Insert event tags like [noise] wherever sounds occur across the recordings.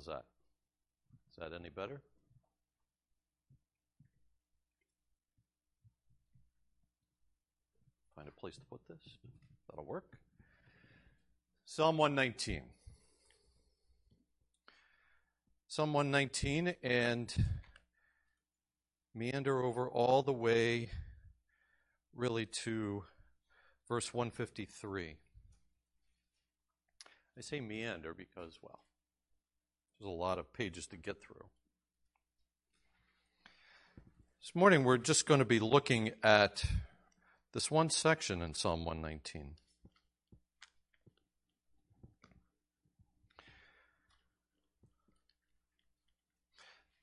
How's that? Is that any better? Find a place to put this. That'll work. Psalm 119. Psalm 119 and meander over all the way really to verse 153. I say meander because, well, there's a lot of pages to get through. This morning we're just going to be looking at this one section in Psalm 119.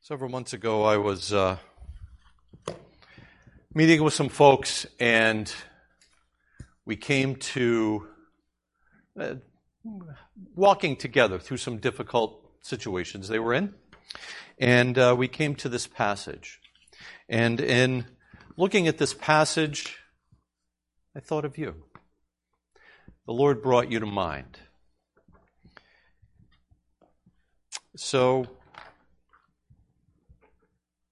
Several months ago, I was uh, meeting with some folks, and we came to uh, walking together through some difficult situations they were in. And uh, we came to this passage. And in looking at this passage, I thought of you. The Lord brought you to mind. So,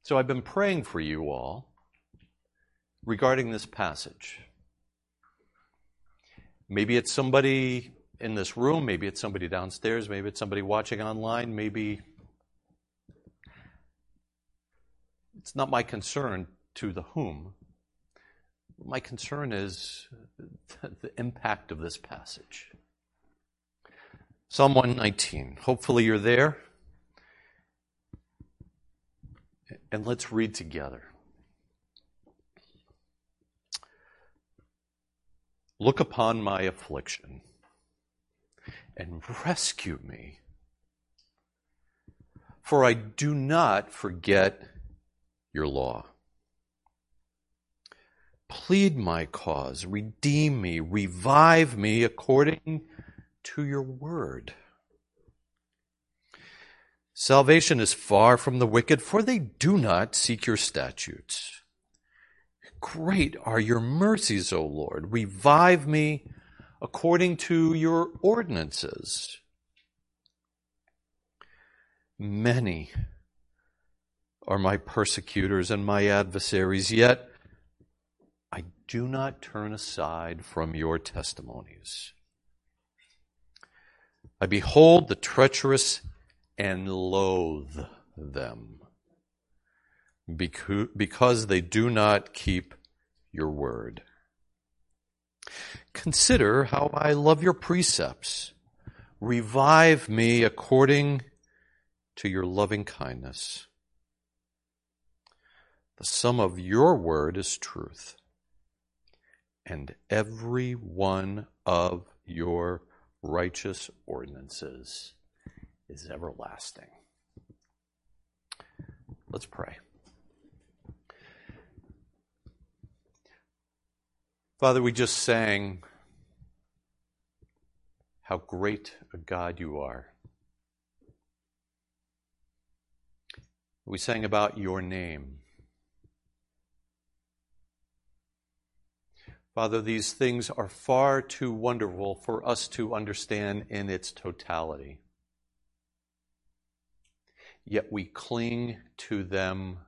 so I've been praying for you all regarding this passage. Maybe it's somebody in this room, maybe it's somebody downstairs, maybe it's somebody watching online, maybe it's not my concern to the whom. My concern is [laughs] the impact of this passage. Psalm 119. Hopefully you're there. And let's read together. Look upon my affliction and rescue me. For I do not forget your law. Plead my cause, redeem me, revive me according to your word. Salvation is far from the wicked, for they do not seek your statutes. Great are your mercies, O Lord. Revive me according to your ordinances. Many are my persecutors and my adversaries, yet I do not turn aside from your testimonies. I behold the treacherous and loathe them because they do not keep your word. Consider how I love your precepts. Revive me according to your loving kindness. The sum of your word is truth, and every one of your righteous ordinances is everlasting. Let's pray. Father, we just sang how great a God you are. We sang about your name. Father, these things are far too wonderful for us to understand in its totality. Yet we cling to them,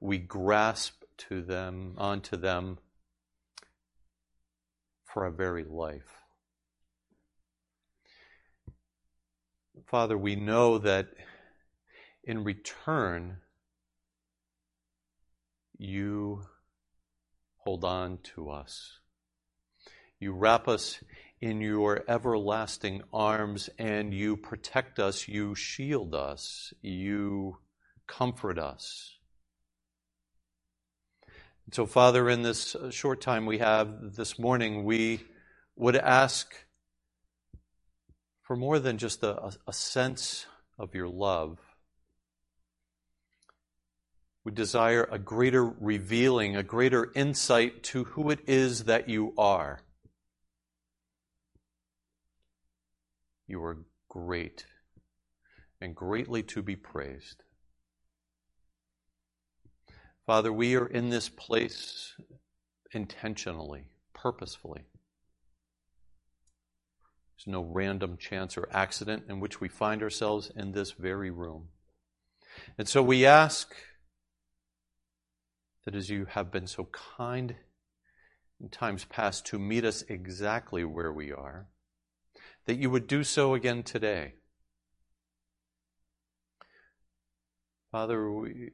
we grasp to them, onto them for our very life. Father, we know that in return, you hold on to us. You wrap us in your everlasting arms and you protect us, you shield us, you comfort us. So, Father, in this uh, short time we have this morning, we would ask for more than just a, a sense of your love. We desire a greater revealing, a greater insight to who it is that you are. You are great and greatly to be praised. Father, we are in this place intentionally, purposefully. There's no random chance or accident in which we find ourselves in this very room. And so we ask that as you have been so kind in times past to meet us exactly where we are, that you would do so again today. Father, we,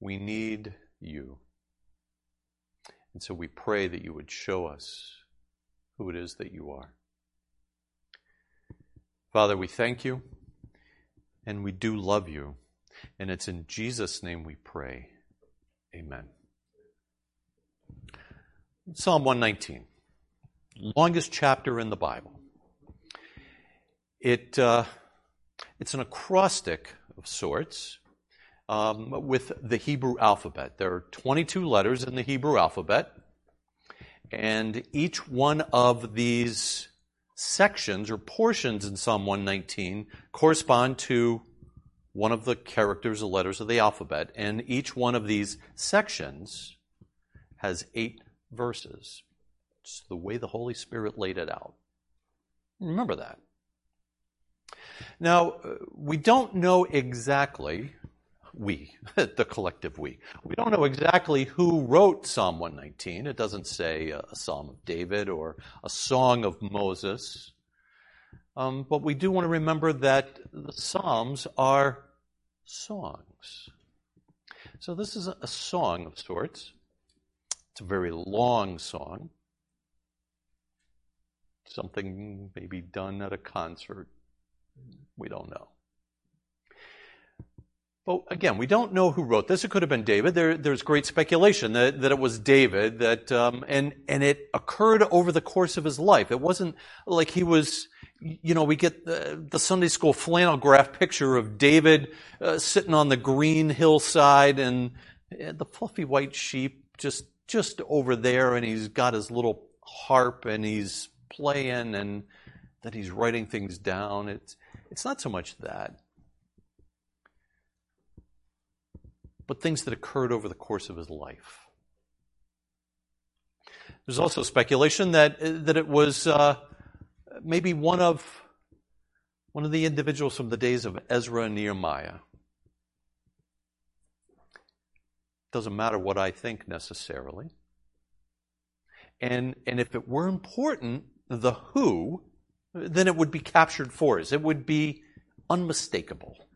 we need you. And so we pray that you would show us who it is that you are. Father, we thank you and we do love you. And it's in Jesus' name we pray. Amen. Psalm 119, longest chapter in the Bible. It, uh, it's an acrostic of sorts um, with the Hebrew alphabet. There are 22 letters in the Hebrew alphabet, and each one of these sections or portions in Psalm 119 correspond to one of the characters or letters of the alphabet, and each one of these sections has eight verses. It's the way the Holy Spirit laid it out. Remember that. Now, uh, we don't know exactly, we, [laughs] the collective we, we don't know exactly who wrote Psalm 119. It doesn't say a Psalm of David or a song of Moses. Um, but we do want to remember that the Psalms are songs. So this is a song of sorts. It's a very long song. Something maybe done at a concert we don't know. But again, we don't know who wrote this. It could have been David. There, there's great speculation that, that it was David. That um, and and it occurred over the course of his life. It wasn't like he was. You know, we get the, the Sunday school flannel graph picture of David uh, sitting on the green hillside and, the fluffy white sheep just just over there, and he's got his little harp and he's playing and that he's writing things down. It's it's not so much that, but things that occurred over the course of his life. There's also speculation that that it was uh, maybe one of one of the individuals from the days of Ezra and Nehemiah. Doesn't matter what I think necessarily. And and if it were important, the who then it would be captured for us. It would be unmistakable.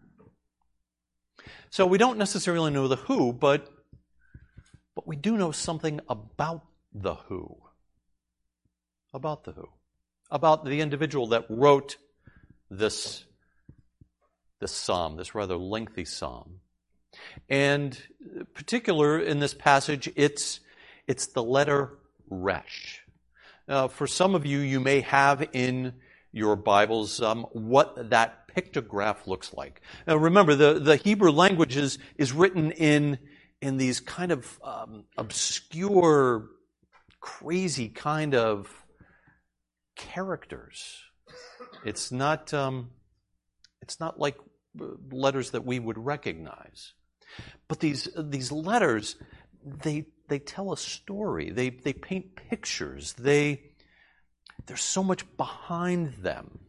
So we don't necessarily know the who, but, but we do know something about the who. About the who. About the individual that wrote this, this psalm, this rather lengthy psalm. And particular in this passage, it's, it's the letter resh. Uh, for some of you, you may have in your Bibles um, what that pictograph looks like. Now remember, the, the Hebrew language is, is written in, in these kind of um, obscure, crazy kind of characters. It's not, um, it's not like uh, letters that we would recognize. But these, these letters, they, they tell a story. They, they paint pictures. They, there's so much behind them.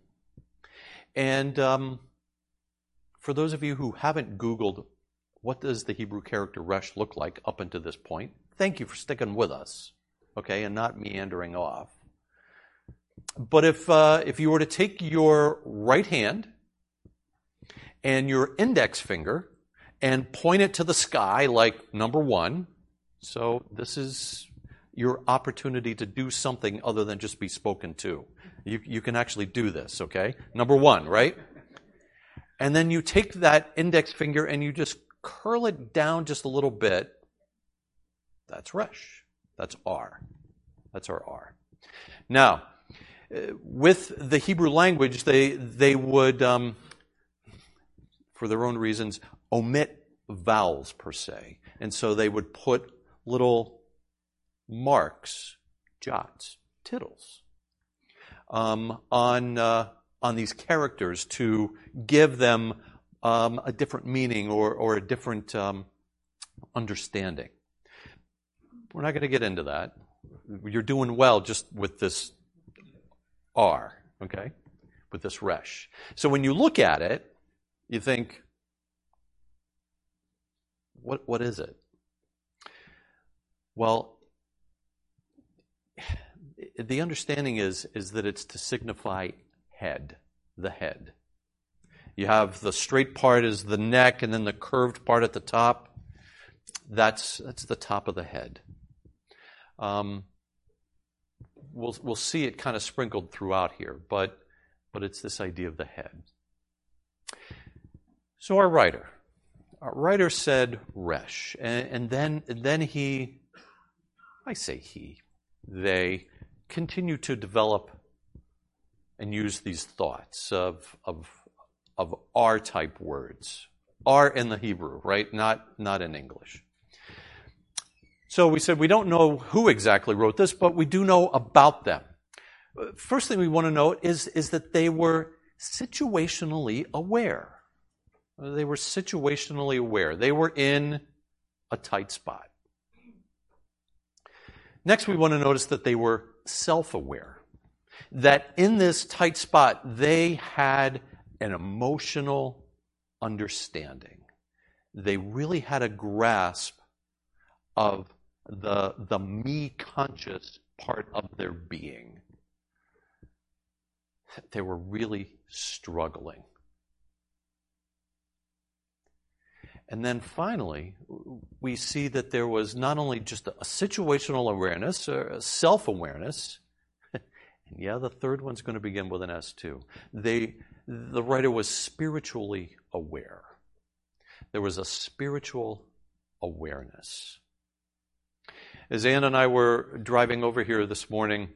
And um, for those of you who haven't Googled what does the Hebrew character resh look like up until this point, thank you for sticking with us, okay, and not meandering off. But if uh, if you were to take your right hand and your index finger and point it to the sky like number one, so this is your opportunity to do something other than just be spoken to. You, you can actually do this, okay? Number one, right? And then you take that index finger and you just curl it down just a little bit. That's resh. That's R. That's our R. Now, uh, with the Hebrew language, they, they would, um, for their own reasons, omit vowels per se. And so they would put little marks, jots, tittles um, on, uh, on these characters to give them um, a different meaning or, or a different um, understanding. We're not going to get into that. You're doing well just with this R. okay, with this resh. So when you look at it, you think, what, what is it? Well, the understanding is, is that it's to signify head, the head. You have the straight part is the neck, and then the curved part at the top. That's, that's the top of the head. Um, we'll, we'll see it kind of sprinkled throughout here, but, but it's this idea of the head. So our writer, our writer said resh, and, and then, and then he, I say he, they continue to develop and use these thoughts of, of, of R type words. R in the Hebrew, right? Not, not in English. So we said we don't know who exactly wrote this, but we do know about them. First thing we want to note is, is that they were situationally aware. They were situationally aware. They were in a tight spot. Next, we want to notice that they were self aware. That in this tight spot, they had an emotional understanding. They really had a grasp of the, the me conscious part of their being. They were really struggling. And then finally, we see that there was not only just a situational awareness or a self awareness, [laughs] and yeah, the third one's going to begin with an S too. They, the writer was spiritually aware. There was a spiritual awareness. As Ann and I were driving over here this morning,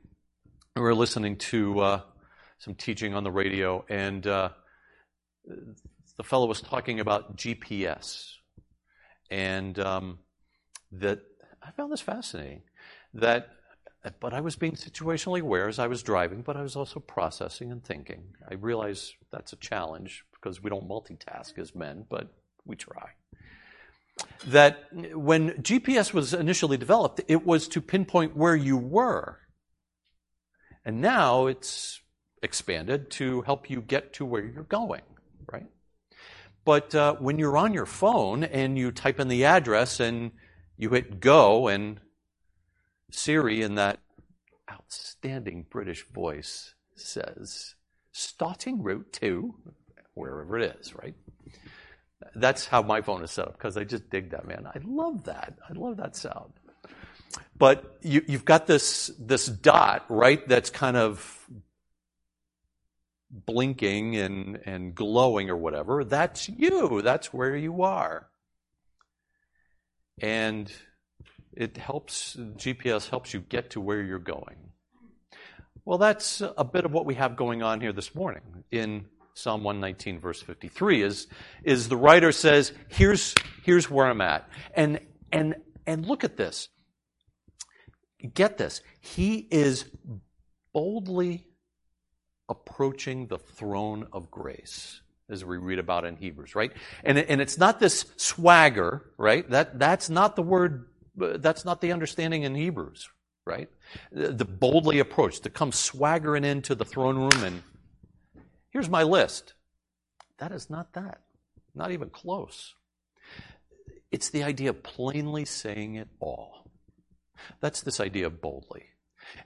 we were listening to uh, some teaching on the radio, and uh, the fellow was talking about GPS, and um, that I found this fascinating. That, but I was being situationally aware as I was driving, but I was also processing and thinking. I realize that's a challenge because we don't multitask as men, but we try that when GPS was initially developed, it was to pinpoint where you were. And now it's expanded to help you get to where you're going, right? But uh, when you're on your phone and you type in the address and you hit go, and Siri, in that outstanding British voice, says, starting route to wherever it is, right? That's how my phone is set up because I just dig that, man. I love that. I love that sound. But you, have got this, this dot, right, that's kind of blinking and, and glowing or whatever. That's you. That's where you are. And it helps, GPS helps you get to where you're going. Well, that's a bit of what we have going on here this morning in Psalm 119, verse 53, is, is the writer says, here's, here's where I'm at. And, and, and look at this. Get this. He is boldly approaching the throne of grace, as we read about in Hebrews, right? And, and it's not this swagger, right? That, that's not the word, that's not the understanding in Hebrews, right? The, the boldly approach, to come swaggering into the throne room and Here's my list. That is not that. Not even close. It's the idea of plainly saying it all. That's this idea of boldly.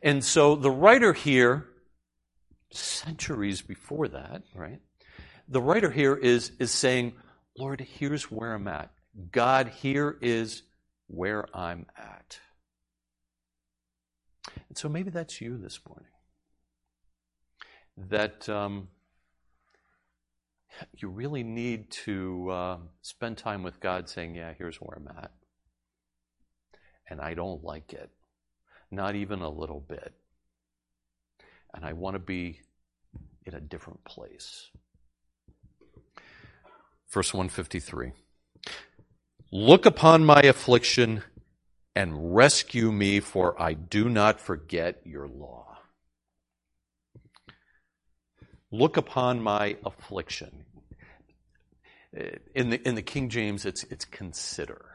And so the writer here, centuries before that, right? The writer here is, is saying, Lord, here's where I'm at. God, here is where I'm at. And so maybe that's you this morning. That um, you really need to uh, spend time with God saying, Yeah, here's where I'm at. And I don't like it, not even a little bit. And I want to be in a different place. Verse 153 Look upon my affliction and rescue me, for I do not forget your law. Look upon my affliction. In the, in the King James, it's, it's consider.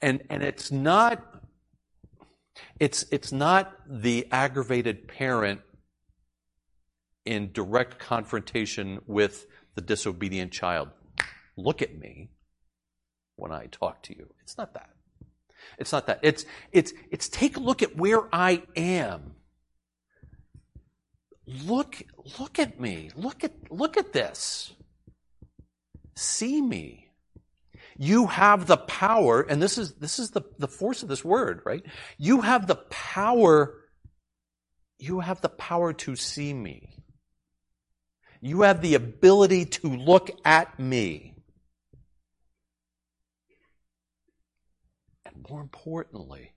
And, and it's not, it's, it's not the aggravated parent in direct confrontation with the disobedient child. Look at me when I talk to you. It's not that. It's not that. It's, it's, it's take a look at where I am. Look, look at me. Look at, look at this. See me. You have the power, and this is, this is the, the force of this word, right? You have the power, you have the power to see me. You have the ability to look at me. And more importantly,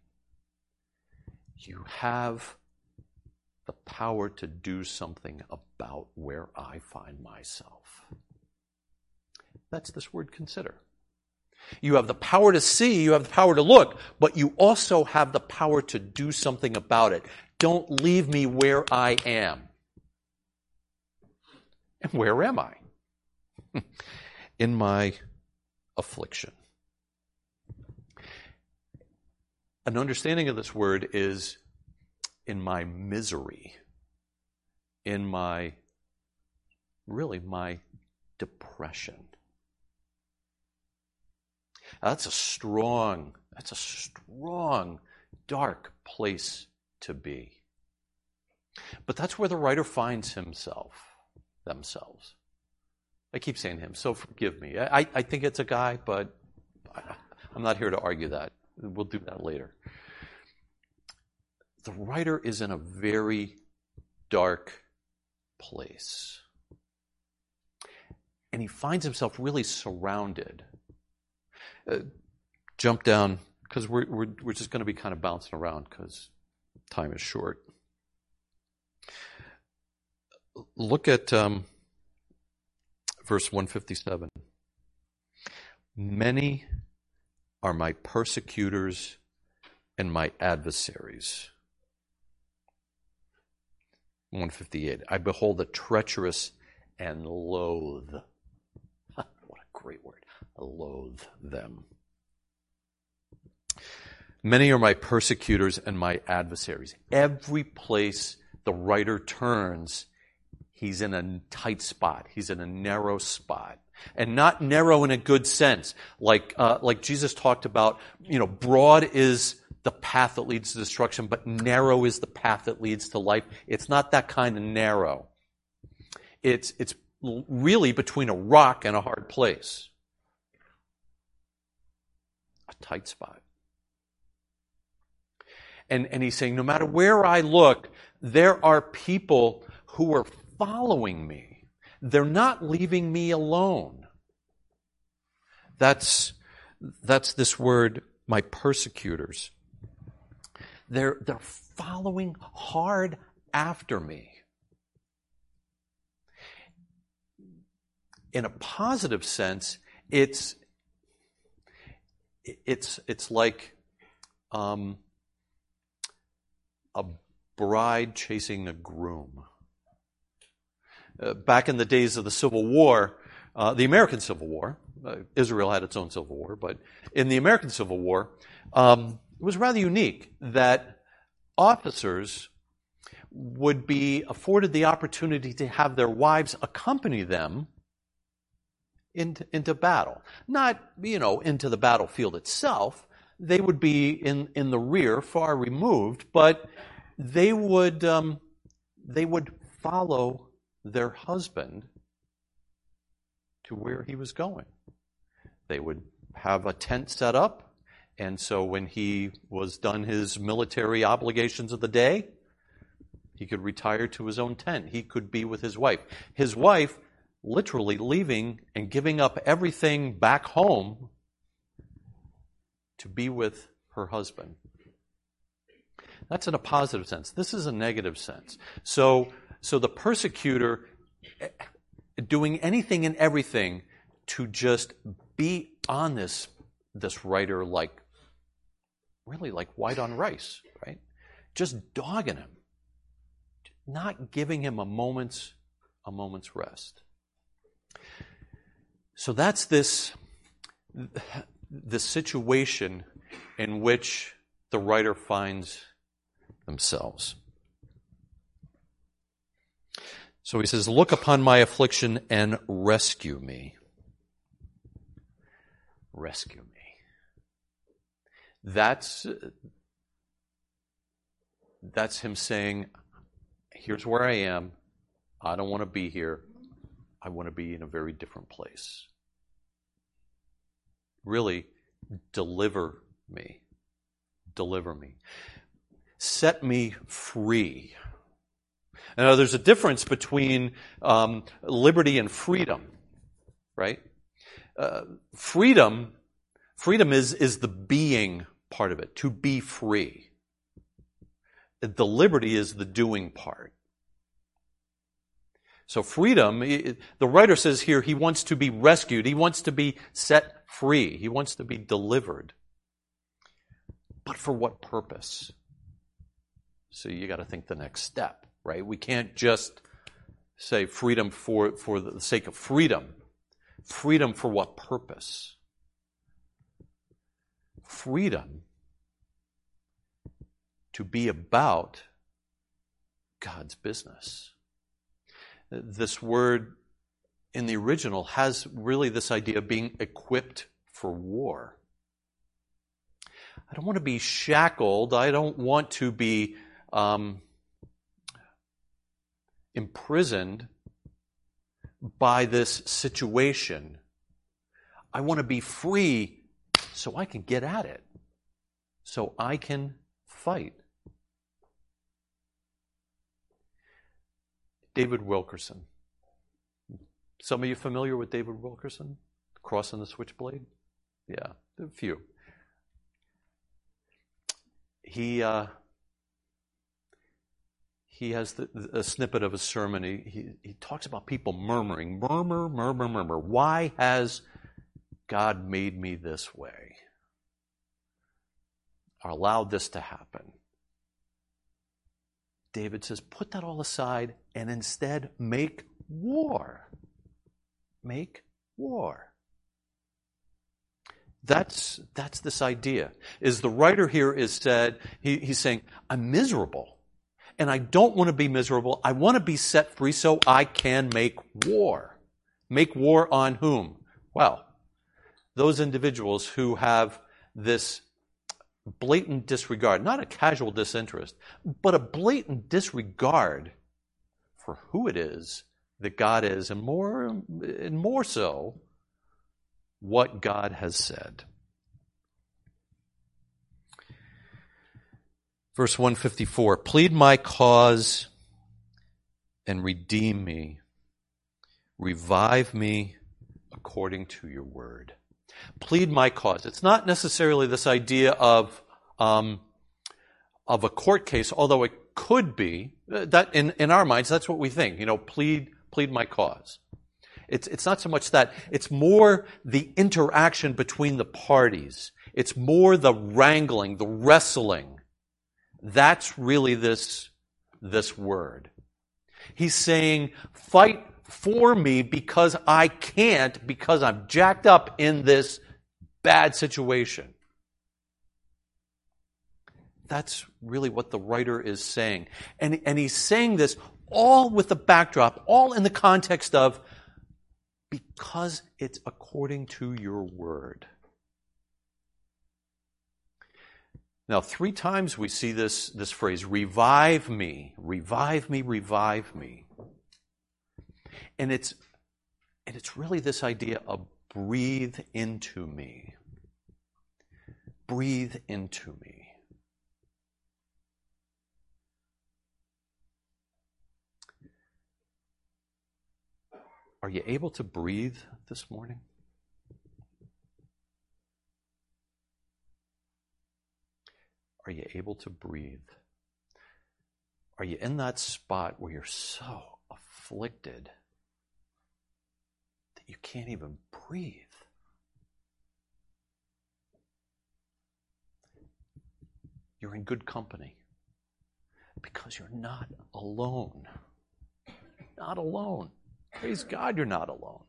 you have the power to do something about where I find myself. That's this word consider. You have the power to see, you have the power to look, but you also have the power to do something about it. Don't leave me where I am. And where am I? [laughs] In my affliction. An understanding of this word is in my misery, in my, really, my depression. Oh, that's a strong, that's a strong, dark place to be. But that's where the writer finds himself, themselves. I keep saying him, so forgive me. I, I think it's a guy, but I'm not here to argue that. We'll do that later. The writer is in a very dark place. And he finds himself really surrounded jump down because we're, we're, we're just going to be kind of bouncing around because time is short. Look at um, verse 157. Many are my persecutors and my adversaries. 158. I behold a treacherous and loathe. [laughs] what a great word loathe them. Many are my persecutors and my adversaries. Every place the writer turns, he's in a tight spot. He's in a narrow spot. And not narrow in a good sense. Like, uh, like Jesus talked about, you know, broad is the path that leads to destruction, but narrow is the path that leads to life. It's not that kind of narrow. It's, it's really between a rock and a hard place tight spot. And, and he's saying, no matter where I look, there are people who are following me. They're not leaving me alone. That's, that's this word, my persecutors. They're, they're following hard after me. In a positive sense, it's, it's it's like um, a bride chasing a groom. Uh, back in the days of the Civil War, uh, the American Civil War, uh, Israel had its own Civil War, but in the American Civil War, um, it was rather unique that officers would be afforded the opportunity to have their wives accompany them into, into battle. Not, you know, into the battlefield itself. They would be in, in the rear, far removed, but they would, um, they would follow their husband to where he was going. They would have a tent set up, and so when he was done his military obligations of the day, he could retire to his own tent. He could be with his wife. His wife literally leaving and giving up everything back home to be with her husband. That's in a positive sense. This is a negative sense. So, so the persecutor eh, doing anything and everything to just be on this, this writer like, really like white on rice, right? Just dogging him. Not giving him a moment's, a moment's rest. So that's this, the situation in which the writer finds themselves. So he says, Look upon my affliction and rescue me. Rescue me. That's, that's him saying, Here's where I am. I don't want to be here. I want to be in a very different place. Really, deliver me. Deliver me. Set me free. Now, there's a difference between um, liberty and freedom, right? Uh, freedom, freedom is, is the being part of it, to be free. The liberty is the doing part. So freedom, the writer says here he wants to be rescued. He wants to be set free. He wants to be delivered. But for what purpose? So you got to think the next step, right? We can't just say freedom for, for the sake of freedom. Freedom for what purpose? Freedom to be about God's business. This word in the original has really this idea of being equipped for war. I don't want to be shackled. I don't want to be um, imprisoned by this situation. I want to be free so I can get at it, so I can fight. David Wilkerson. Some of you familiar with David Wilkerson? Cross and the Switchblade? Yeah, a few. He, uh, he has the, a snippet of a sermon. He, he, he talks about people murmuring, murmur, murmur, murmur. Why has God made me this way? Or allowed this to happen? David says, put that all aside and instead make war. Make war. That's, that's this idea. Is the writer here is said, he, he's saying, I'm miserable and I don't want to be miserable. I want to be set free so I can make war. Make war on whom? Well, those individuals who have this blatant disregard, not a casual disinterest, but a blatant disregard for who it is that God is, and more and more so, what God has said. Verse 154 Plead my cause and redeem me. Revive me according to your word. Plead my cause. It's not necessarily this idea of, um, of a court case, although it could be. That in, in our minds, that's what we think. You know, plead, plead my cause. It's, it's not so much that. It's more the interaction between the parties. It's more the wrangling, the wrestling that's really this, this word. He's saying, fight for me because I can't, because I'm jacked up in this bad situation. That's really what the writer is saying. And, and he's saying this all with the backdrop, all in the context of because it's according to your word. Now, three times we see this, this phrase, revive me, revive me, revive me. And it's, and it's really this idea of breathe into me. Breathe into me. Are you able to breathe this morning? Are you able to breathe? Are you in that spot where you're so afflicted can't even breathe? You're in good company because you're not alone. Not alone. Praise God, you're not alone.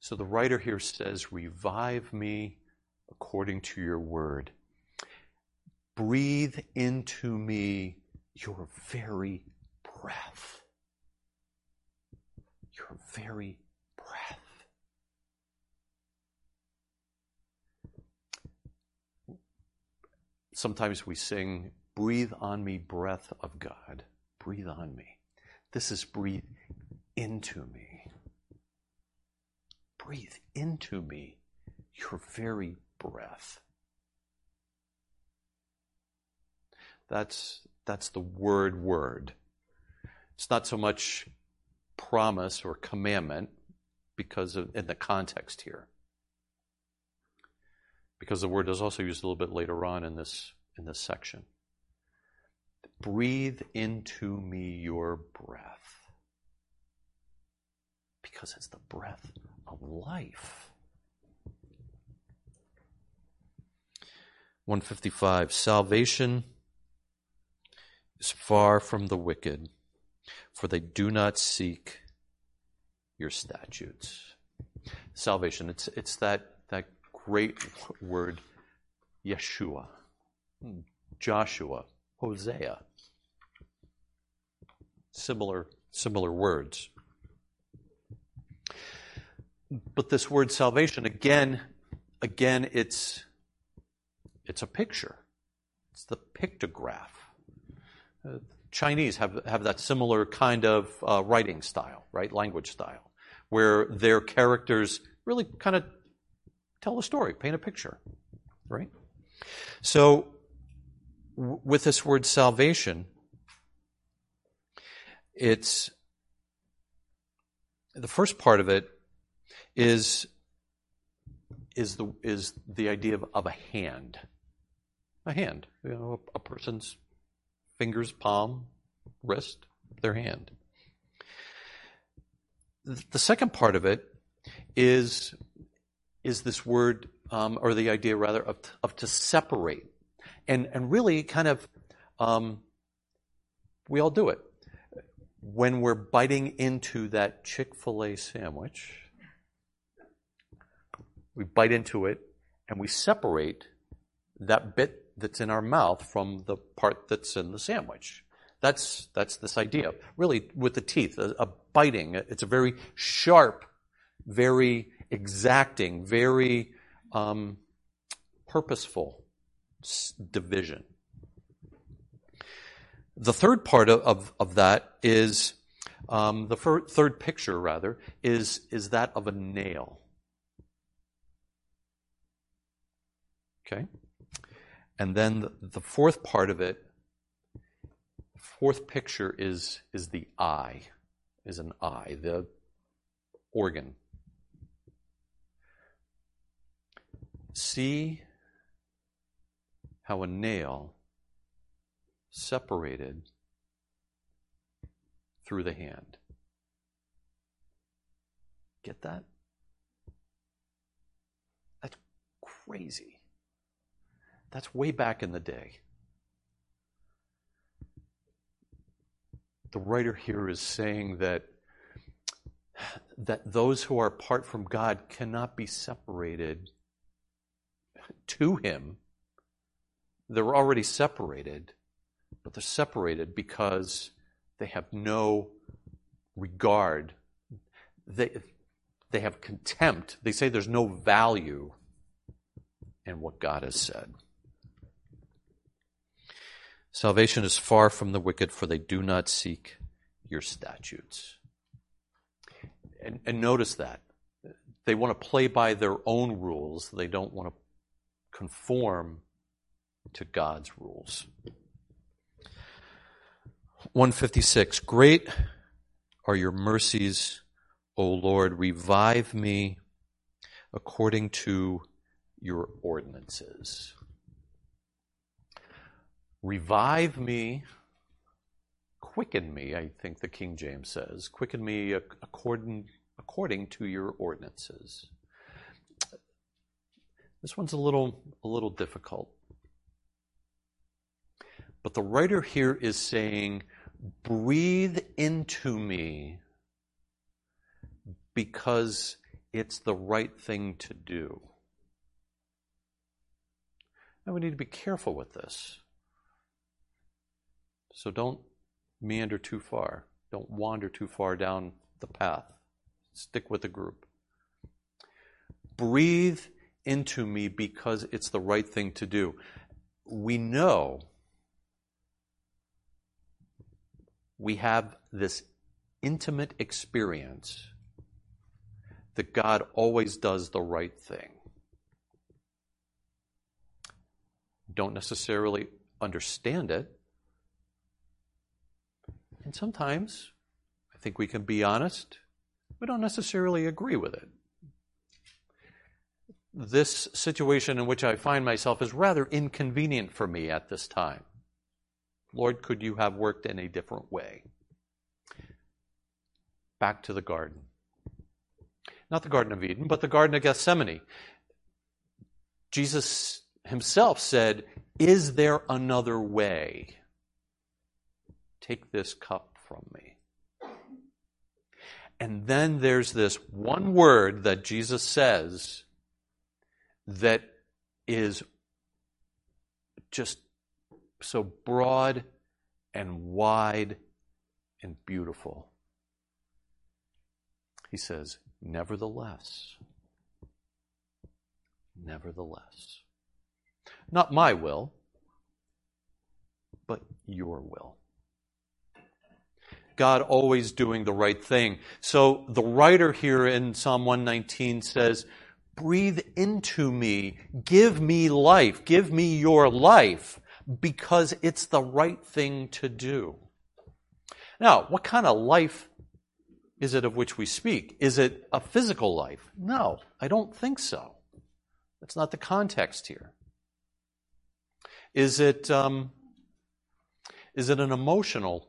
So the writer here says, Revive me according to your word. Breathe into me your very breath. Your very breath. Sometimes we sing, Breathe on me, breath of God. Breathe on me. This is breathe into me. Breathe into me your very breath. That's, that's the word word. It's not so much promise or commandment because of in the context here. Because the word is also used a little bit later on in this in this section. Breathe into me your breath. Because it's the breath of life. 155 Salvation is far from the wicked, for they do not seek your statutes. Salvation, it's, it's that, that great word, Yeshua, Joshua, Hosea. Similar, similar words. But this word salvation, again, again, it's, it's a picture. It's the pictograph. Uh, Chinese have, have that similar kind of uh, writing style, right? Language style, where their characters really kind of tell a story, paint a picture, right? So, w- with this word salvation, it's the first part of it is is the is the idea of, of a hand, a hand, you know, a, a person's fingers, palm, wrist, their hand. The second part of it is is this word um, or the idea rather of of to separate, and and really kind of um, we all do it when we're biting into that Chick Fil A sandwich. We bite into it and we separate that bit that's in our mouth from the part that's in the sandwich. That's, that's this idea. Really, with the teeth, a, a biting, it's a very sharp, very exacting, very um, purposeful division. The third part of, of, of that is, um, the fir- third picture rather, is, is that of a nail. Okay? And then the, fourth part of it, fourth picture is, is the eye, is an eye, the organ. See how a nail separated through the hand. Get that? That's crazy. That's way back in the day. The writer here is saying that, that those who are apart from God cannot be separated to Him. They're already separated, but they're separated because they have no regard. They, they have contempt. They say there's no value in what God has said. Salvation is far from the wicked, for they do not seek your statutes. And, and, notice that. They want to play by their own rules, they don't want to conform to God's rules. 156 Great are your mercies, O Lord. Revive me according to your ordinances. Revive me, quicken me, I think the King James says. Quicken me according, according to your ordinances. This one's a little, a little difficult. But the writer here is saying, breathe into me because it's the right thing to do. And we need to be careful with this. So don't, meander too far. Don't wander too far down the path. Stick with the group. Breathe into me because it's the right thing to do. We know we have this intimate experience that God always does the right thing. Don't necessarily understand it. And sometimes, I think we can be honest, we don't necessarily agree with it. This situation in which I find myself is rather inconvenient for me at this time. Lord, could you have worked in a different way? Back to the garden. Not the Garden of Eden, but the Garden of Gethsemane. Jesus himself said, Is there another way? Take this cup from me. And then there's this one word that Jesus says that is just so broad and wide and beautiful. He says, Nevertheless, nevertheless, not my will, but your will. God always doing the right thing. So the writer here in Psalm 119 says, Breathe into me, give me life, give me your life, because it's the right thing to do. Now, what kind of life is it of which we speak? Is it a physical life? No, I don't think so. That's not the context here. Is it, um, is it an emotional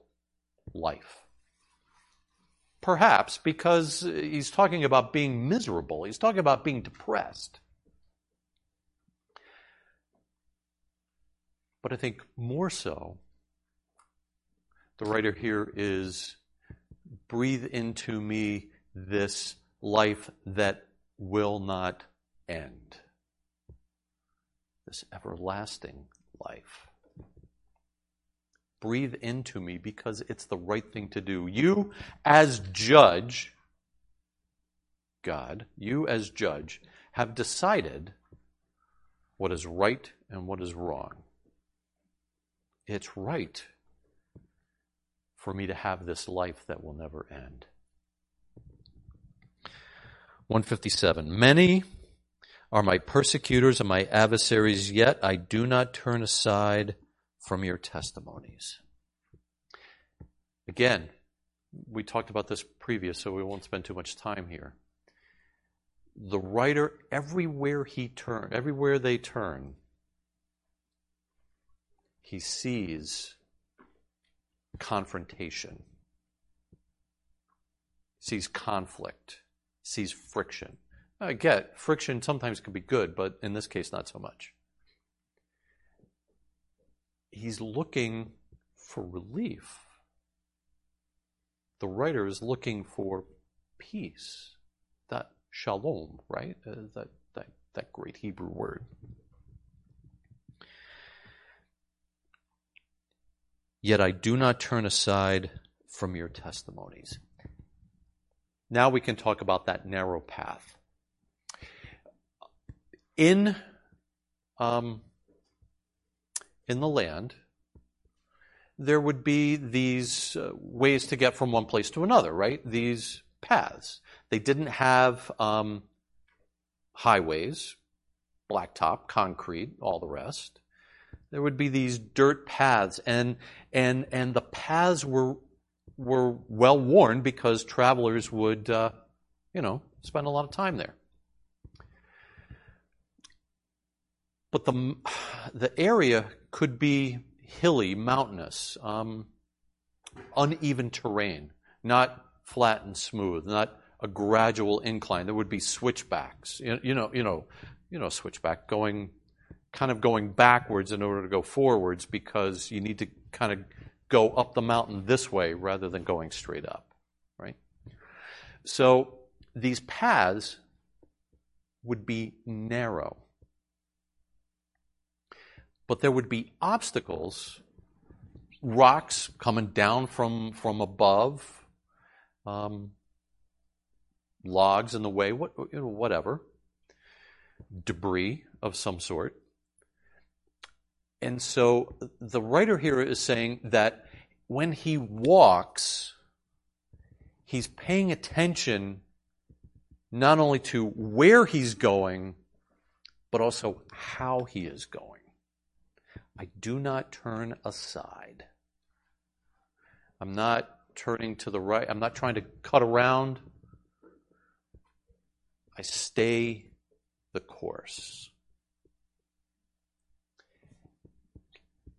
life? Perhaps because he's talking about being miserable. He's talking about being depressed. But I think more so, the writer here is breathe into me this life that will not end, this everlasting life. Breathe into me because it's the right thing to do. You, as judge, God, you as judge, have decided what is right and what is wrong it's right for me to have this life that will never end. 157. Many are my persecutors and my adversaries, yet I do not turn aside from your testimonies. Again, we talked about this previous, so we won't spend too much time here. The writer, everywhere he turn, everywhere they turn, he sees confrontation, sees conflict, sees friction. I get friction sometimes can be good, but in this case, not so much. He's looking for relief. The writer is looking for peace, that shalom, right? Uh, that, that, that great Hebrew word. Yet I do not turn aside from your testimonies. Now we can talk about that narrow path. In, um, in the land, there would be these uh, ways to get from one place to another, right? These paths. They didn't have um, highways, blacktop, concrete, all the rest there would be these dirt paths and and and the paths were were well worn because travelers would uh, you know spend a lot of time there but the [sighs] the area could be hilly mountainous um, uneven terrain not flat and smooth not a gradual incline there would be switchbacks you know you know you know switchback going kind of going backwards in order to go forwards because you need to kind of go up the mountain this way rather than going straight up, right? So these paths would be narrow. But there would be obstacles rocks coming down from, from above, um, logs in the way, what, you know, whatever, debris of some sort. And so the writer here is saying that when he walks, he's paying attention not only to where he's going, but also how he is going. I do not turn aside. I'm not turning to the right. I'm not trying to cut around. I stay the course.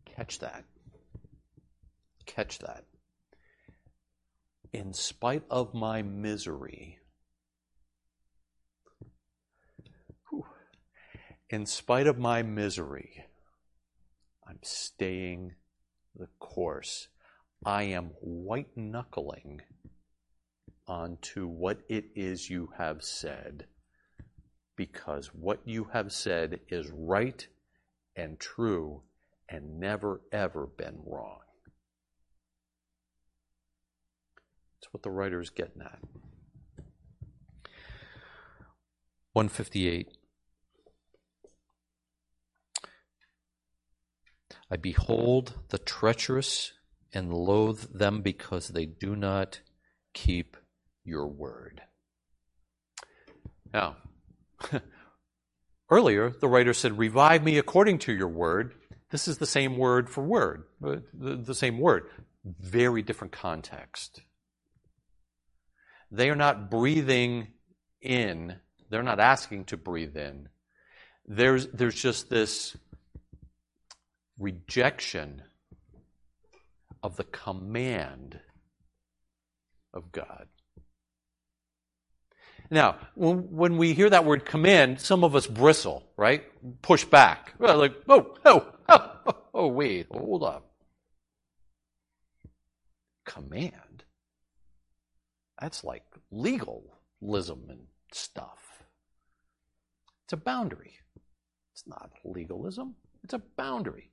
Catch that. Catch that. In spite of my misery, in spite of my misery, I'm staying the course. I am white knuckling onto what it is you have said because what you have said is right and true and never ever been wrong. That's what the writer is getting at. 158. I behold the treacherous and loathe them because they do not keep your word. Now, [laughs] earlier the writer said, Revive me according to your word. This is the same word for word, uh, the, same word, very different context. They are not breathing in, they're not asking to breathe in. There's, there's just this rejection of the command of God. Now, when we hear that word command, some of us bristle, right? Push back. We're like, oh, oh, oh, oh, wait, hold up. Command? That's like legalism and stuff. It's a boundary. It's not legalism, it's a boundary.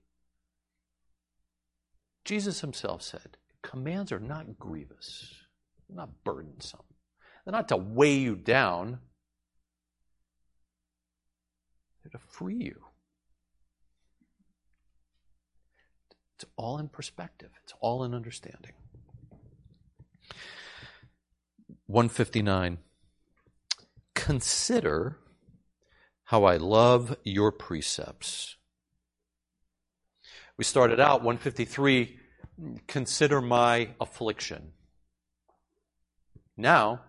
Jesus himself said, commands are not grievous, not burdensome. They're not to weigh you down, they're to free you. It's all in perspective, it's all in understanding. 159. Consider how I love your precepts. We started out 153 consider my affliction. Now,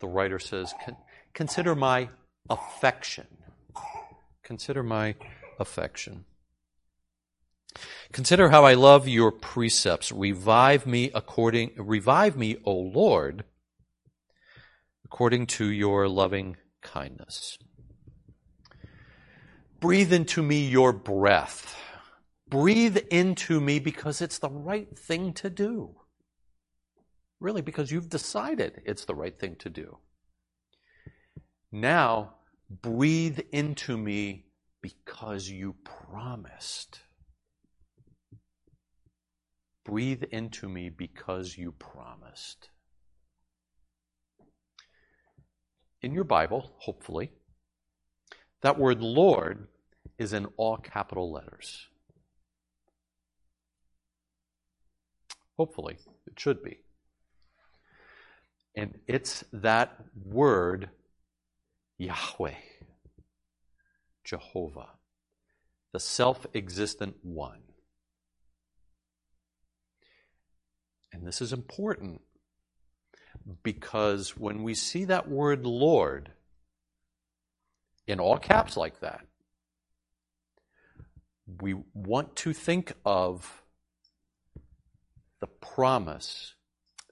the writer says, consider my affection. Consider my affection. Consider how I love your precepts. Revive me according, revive me, O Lord, according to your loving kindness. Breathe into me your breath. Breathe into me because it's the right thing to do. Really, because you've decided it's the right thing to do. Now, breathe into me because you promised. Breathe into me because you promised. In your Bible, hopefully, that word Lord is in all capital letters. Hopefully, it should be. And it's that word, Yahweh, Jehovah, the self existent one. And this is important because when we see that word Lord in all caps like that, we want to think of the promise,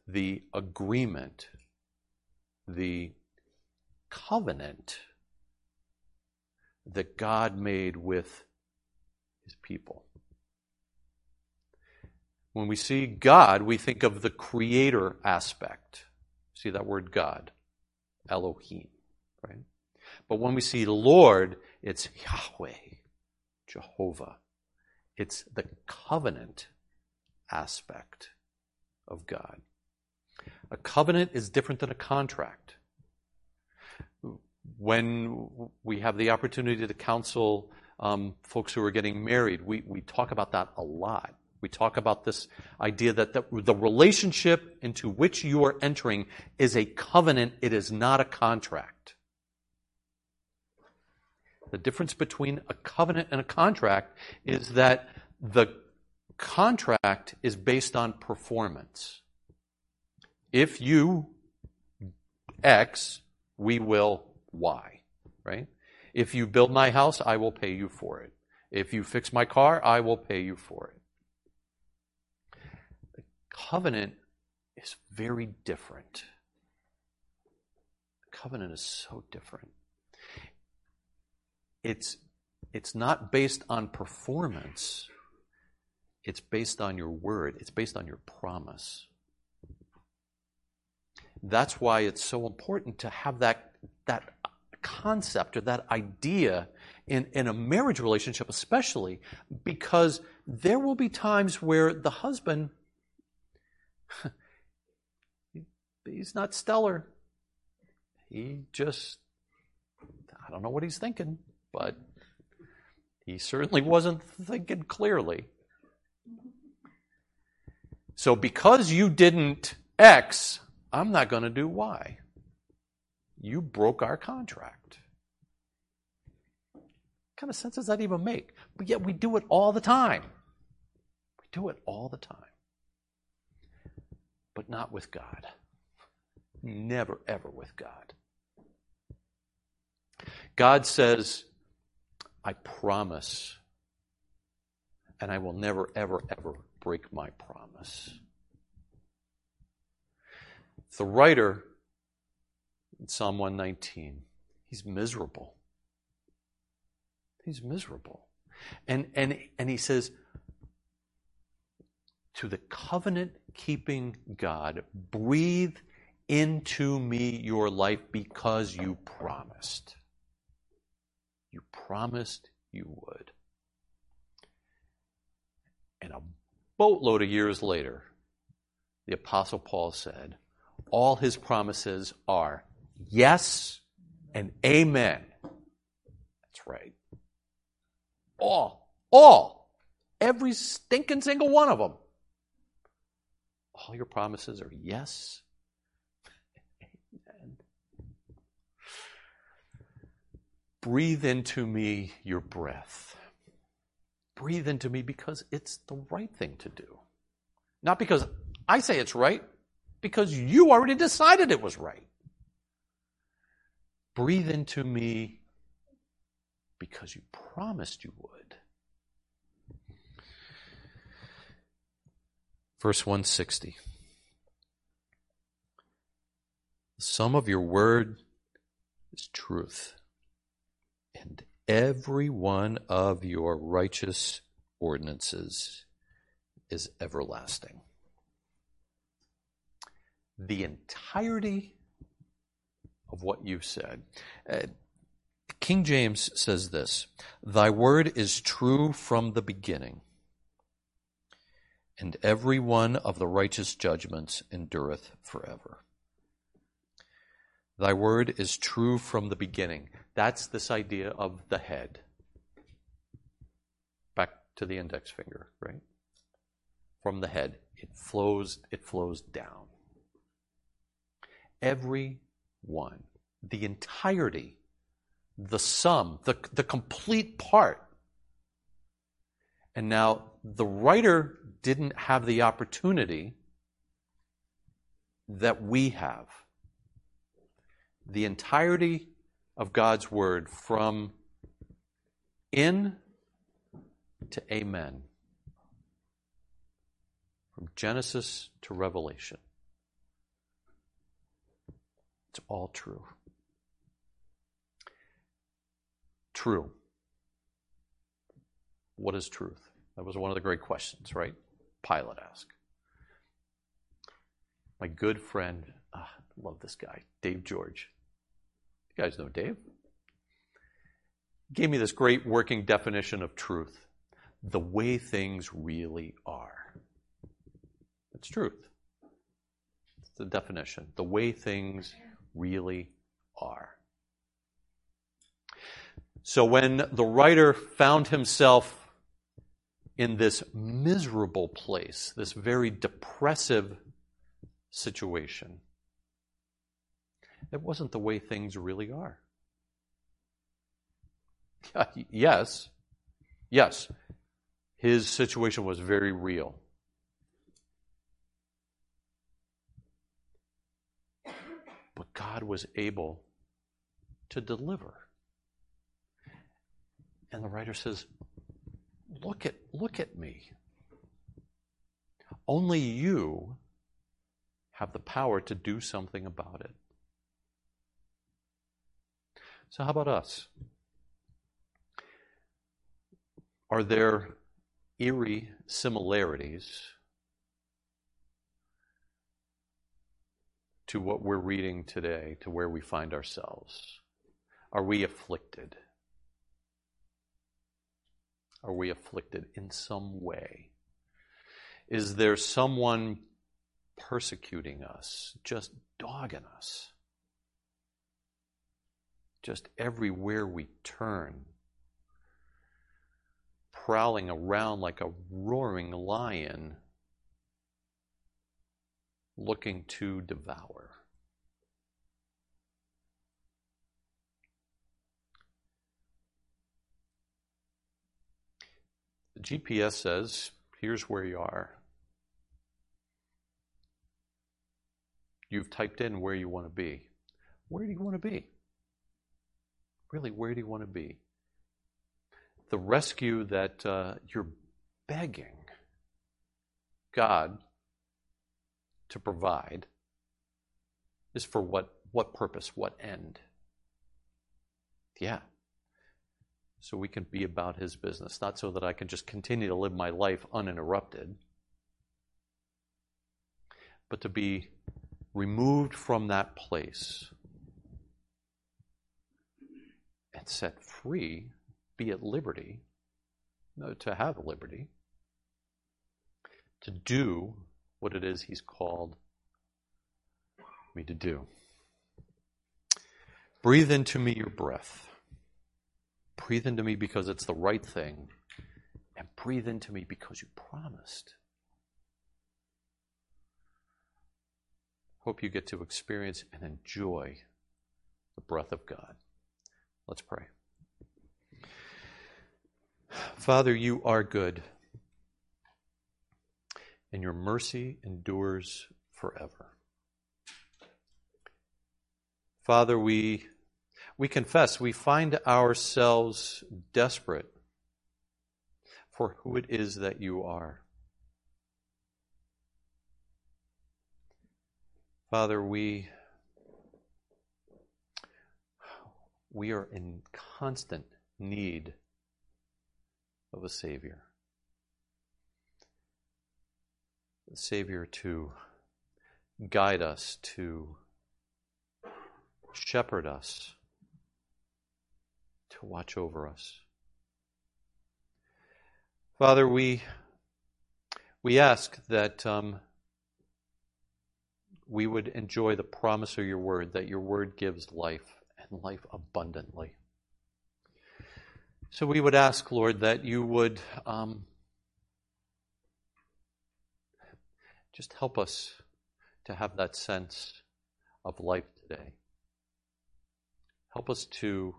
the agreement, the covenant that God made with his people. When we see God, we think of the creator aspect. See that word God, Elohim, right? But when we see Lord, it's Yahweh, Jehovah. It's the covenant aspect of God. A covenant is different than a contract. When we have the opportunity to counsel um, folks who are getting married, we, we talk about that a lot. We talk about this idea that the, the relationship into which you are entering is a covenant, it is not a contract. The difference between a covenant and a contract is that the contract is based on performance. If you X, we will Y, right? If you build my house, I will pay you for it. If you fix my car, I will pay you for it. The covenant is very different. The covenant is so different. It's, it's not based on performance. It's based on your word. It's based on your promise. That's why it's so important to have that, that concept or that idea in, in a marriage relationship, especially because there will be times where the husband, [laughs] he's not stellar. He just, I don't know what he's thinking, but he certainly wasn't thinking clearly. So because you didn't X, I'm not going to do Y. You broke our contract. What kind of sense does that even make? But yet we do it all the time. We do it all the time. But not with God. Never, ever with God. God says, I promise, and I will never, ever, ever break my promise. The writer in Psalm 119. He's miserable. He's miserable. And, and, and he says, to the covenant keeping God, breathe into me your life because you promised. You promised you would. And a boatload of years later, the Apostle Paul said, all his promises are yes and amen. That's right. All. All. Every stinking single one of them. All your promises are yes. Amen. Breathe into me your breath. Breathe into me because it's the right thing to do. Not because I say it's right, because you already decided it was right. Breathe into me because you promised you would. Verse 160. The sum of your word is truth, and every one of your righteous ordinances is everlasting. The entirety of what you've said. Uh, King James says this Thy word is true from the beginning, and every one of the righteous judgments endureth forever. Thy word is true from the beginning. That's this idea of the head. Back to the index finger, right? From the head. It flows, it flows down. Every one, the entirety, the sum, the, the complete part. And now the writer didn't have the opportunity that we have. The entirety of God's word from in to amen. From Genesis to Revelation. It's all true. True. What is truth? That was one of the great questions, right? Pilate asked. My good friend, ah, love this guy, Dave George. You guys know Dave? Gave me this great working definition of truth. the way things really are. It's truth. It's the definition. The way things really are. So when the writer found himself in this miserable place, this very depressive situation, it wasn't the way things really are. yes, yes, his situation was very real. But God was able to deliver. And the writer says, Look at, look at me. Only you have the power to do something about it. So, how about us? Are there eerie similarities to what we're reading today, to where we find ourselves? Are we afflicted? Are we afflicted in some way? Is there someone persecuting us, just dogging us? Just everywhere we turn, prowling around like a roaring lion, looking to devour. The GPS says, here's where you are. You've typed in where you want to be. Where do you want to be? Really, where do you want to be? The rescue that uh, you're begging God to provide is for what, what purpose, what end? Yeah. So we can be about His business, not so that I can just continue to live my life uninterrupted, but to be removed from that place and set free, be at liberty, to have liberty, to do what it is He's called me to do. Breathe into me your breath. Breathe into me because it's the right thing. And breathe into me because you promised. Hope you get to experience and enjoy the breath of God. Let's pray. Father, you are good, and your mercy endures forever. Father, we, we confess we find ourselves desperate for who it is that you are. Father, we we are in constant need of a Savior. A Savior to guide us, to shepherd us, to watch over us. Father, we, we ask that um, we would enjoy the promise of your word, that your word gives life and life abundantly. So we would ask, Lord, that you would um, just help us to have that sense of life today. Help us to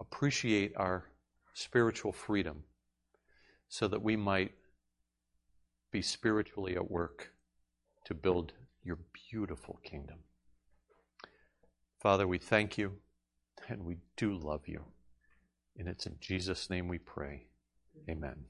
appreciate our spiritual freedom so that we might be spiritually at work to build your beautiful kingdom. Father, we thank you and we do love you. And it's in Jesus' name we pray. Amen.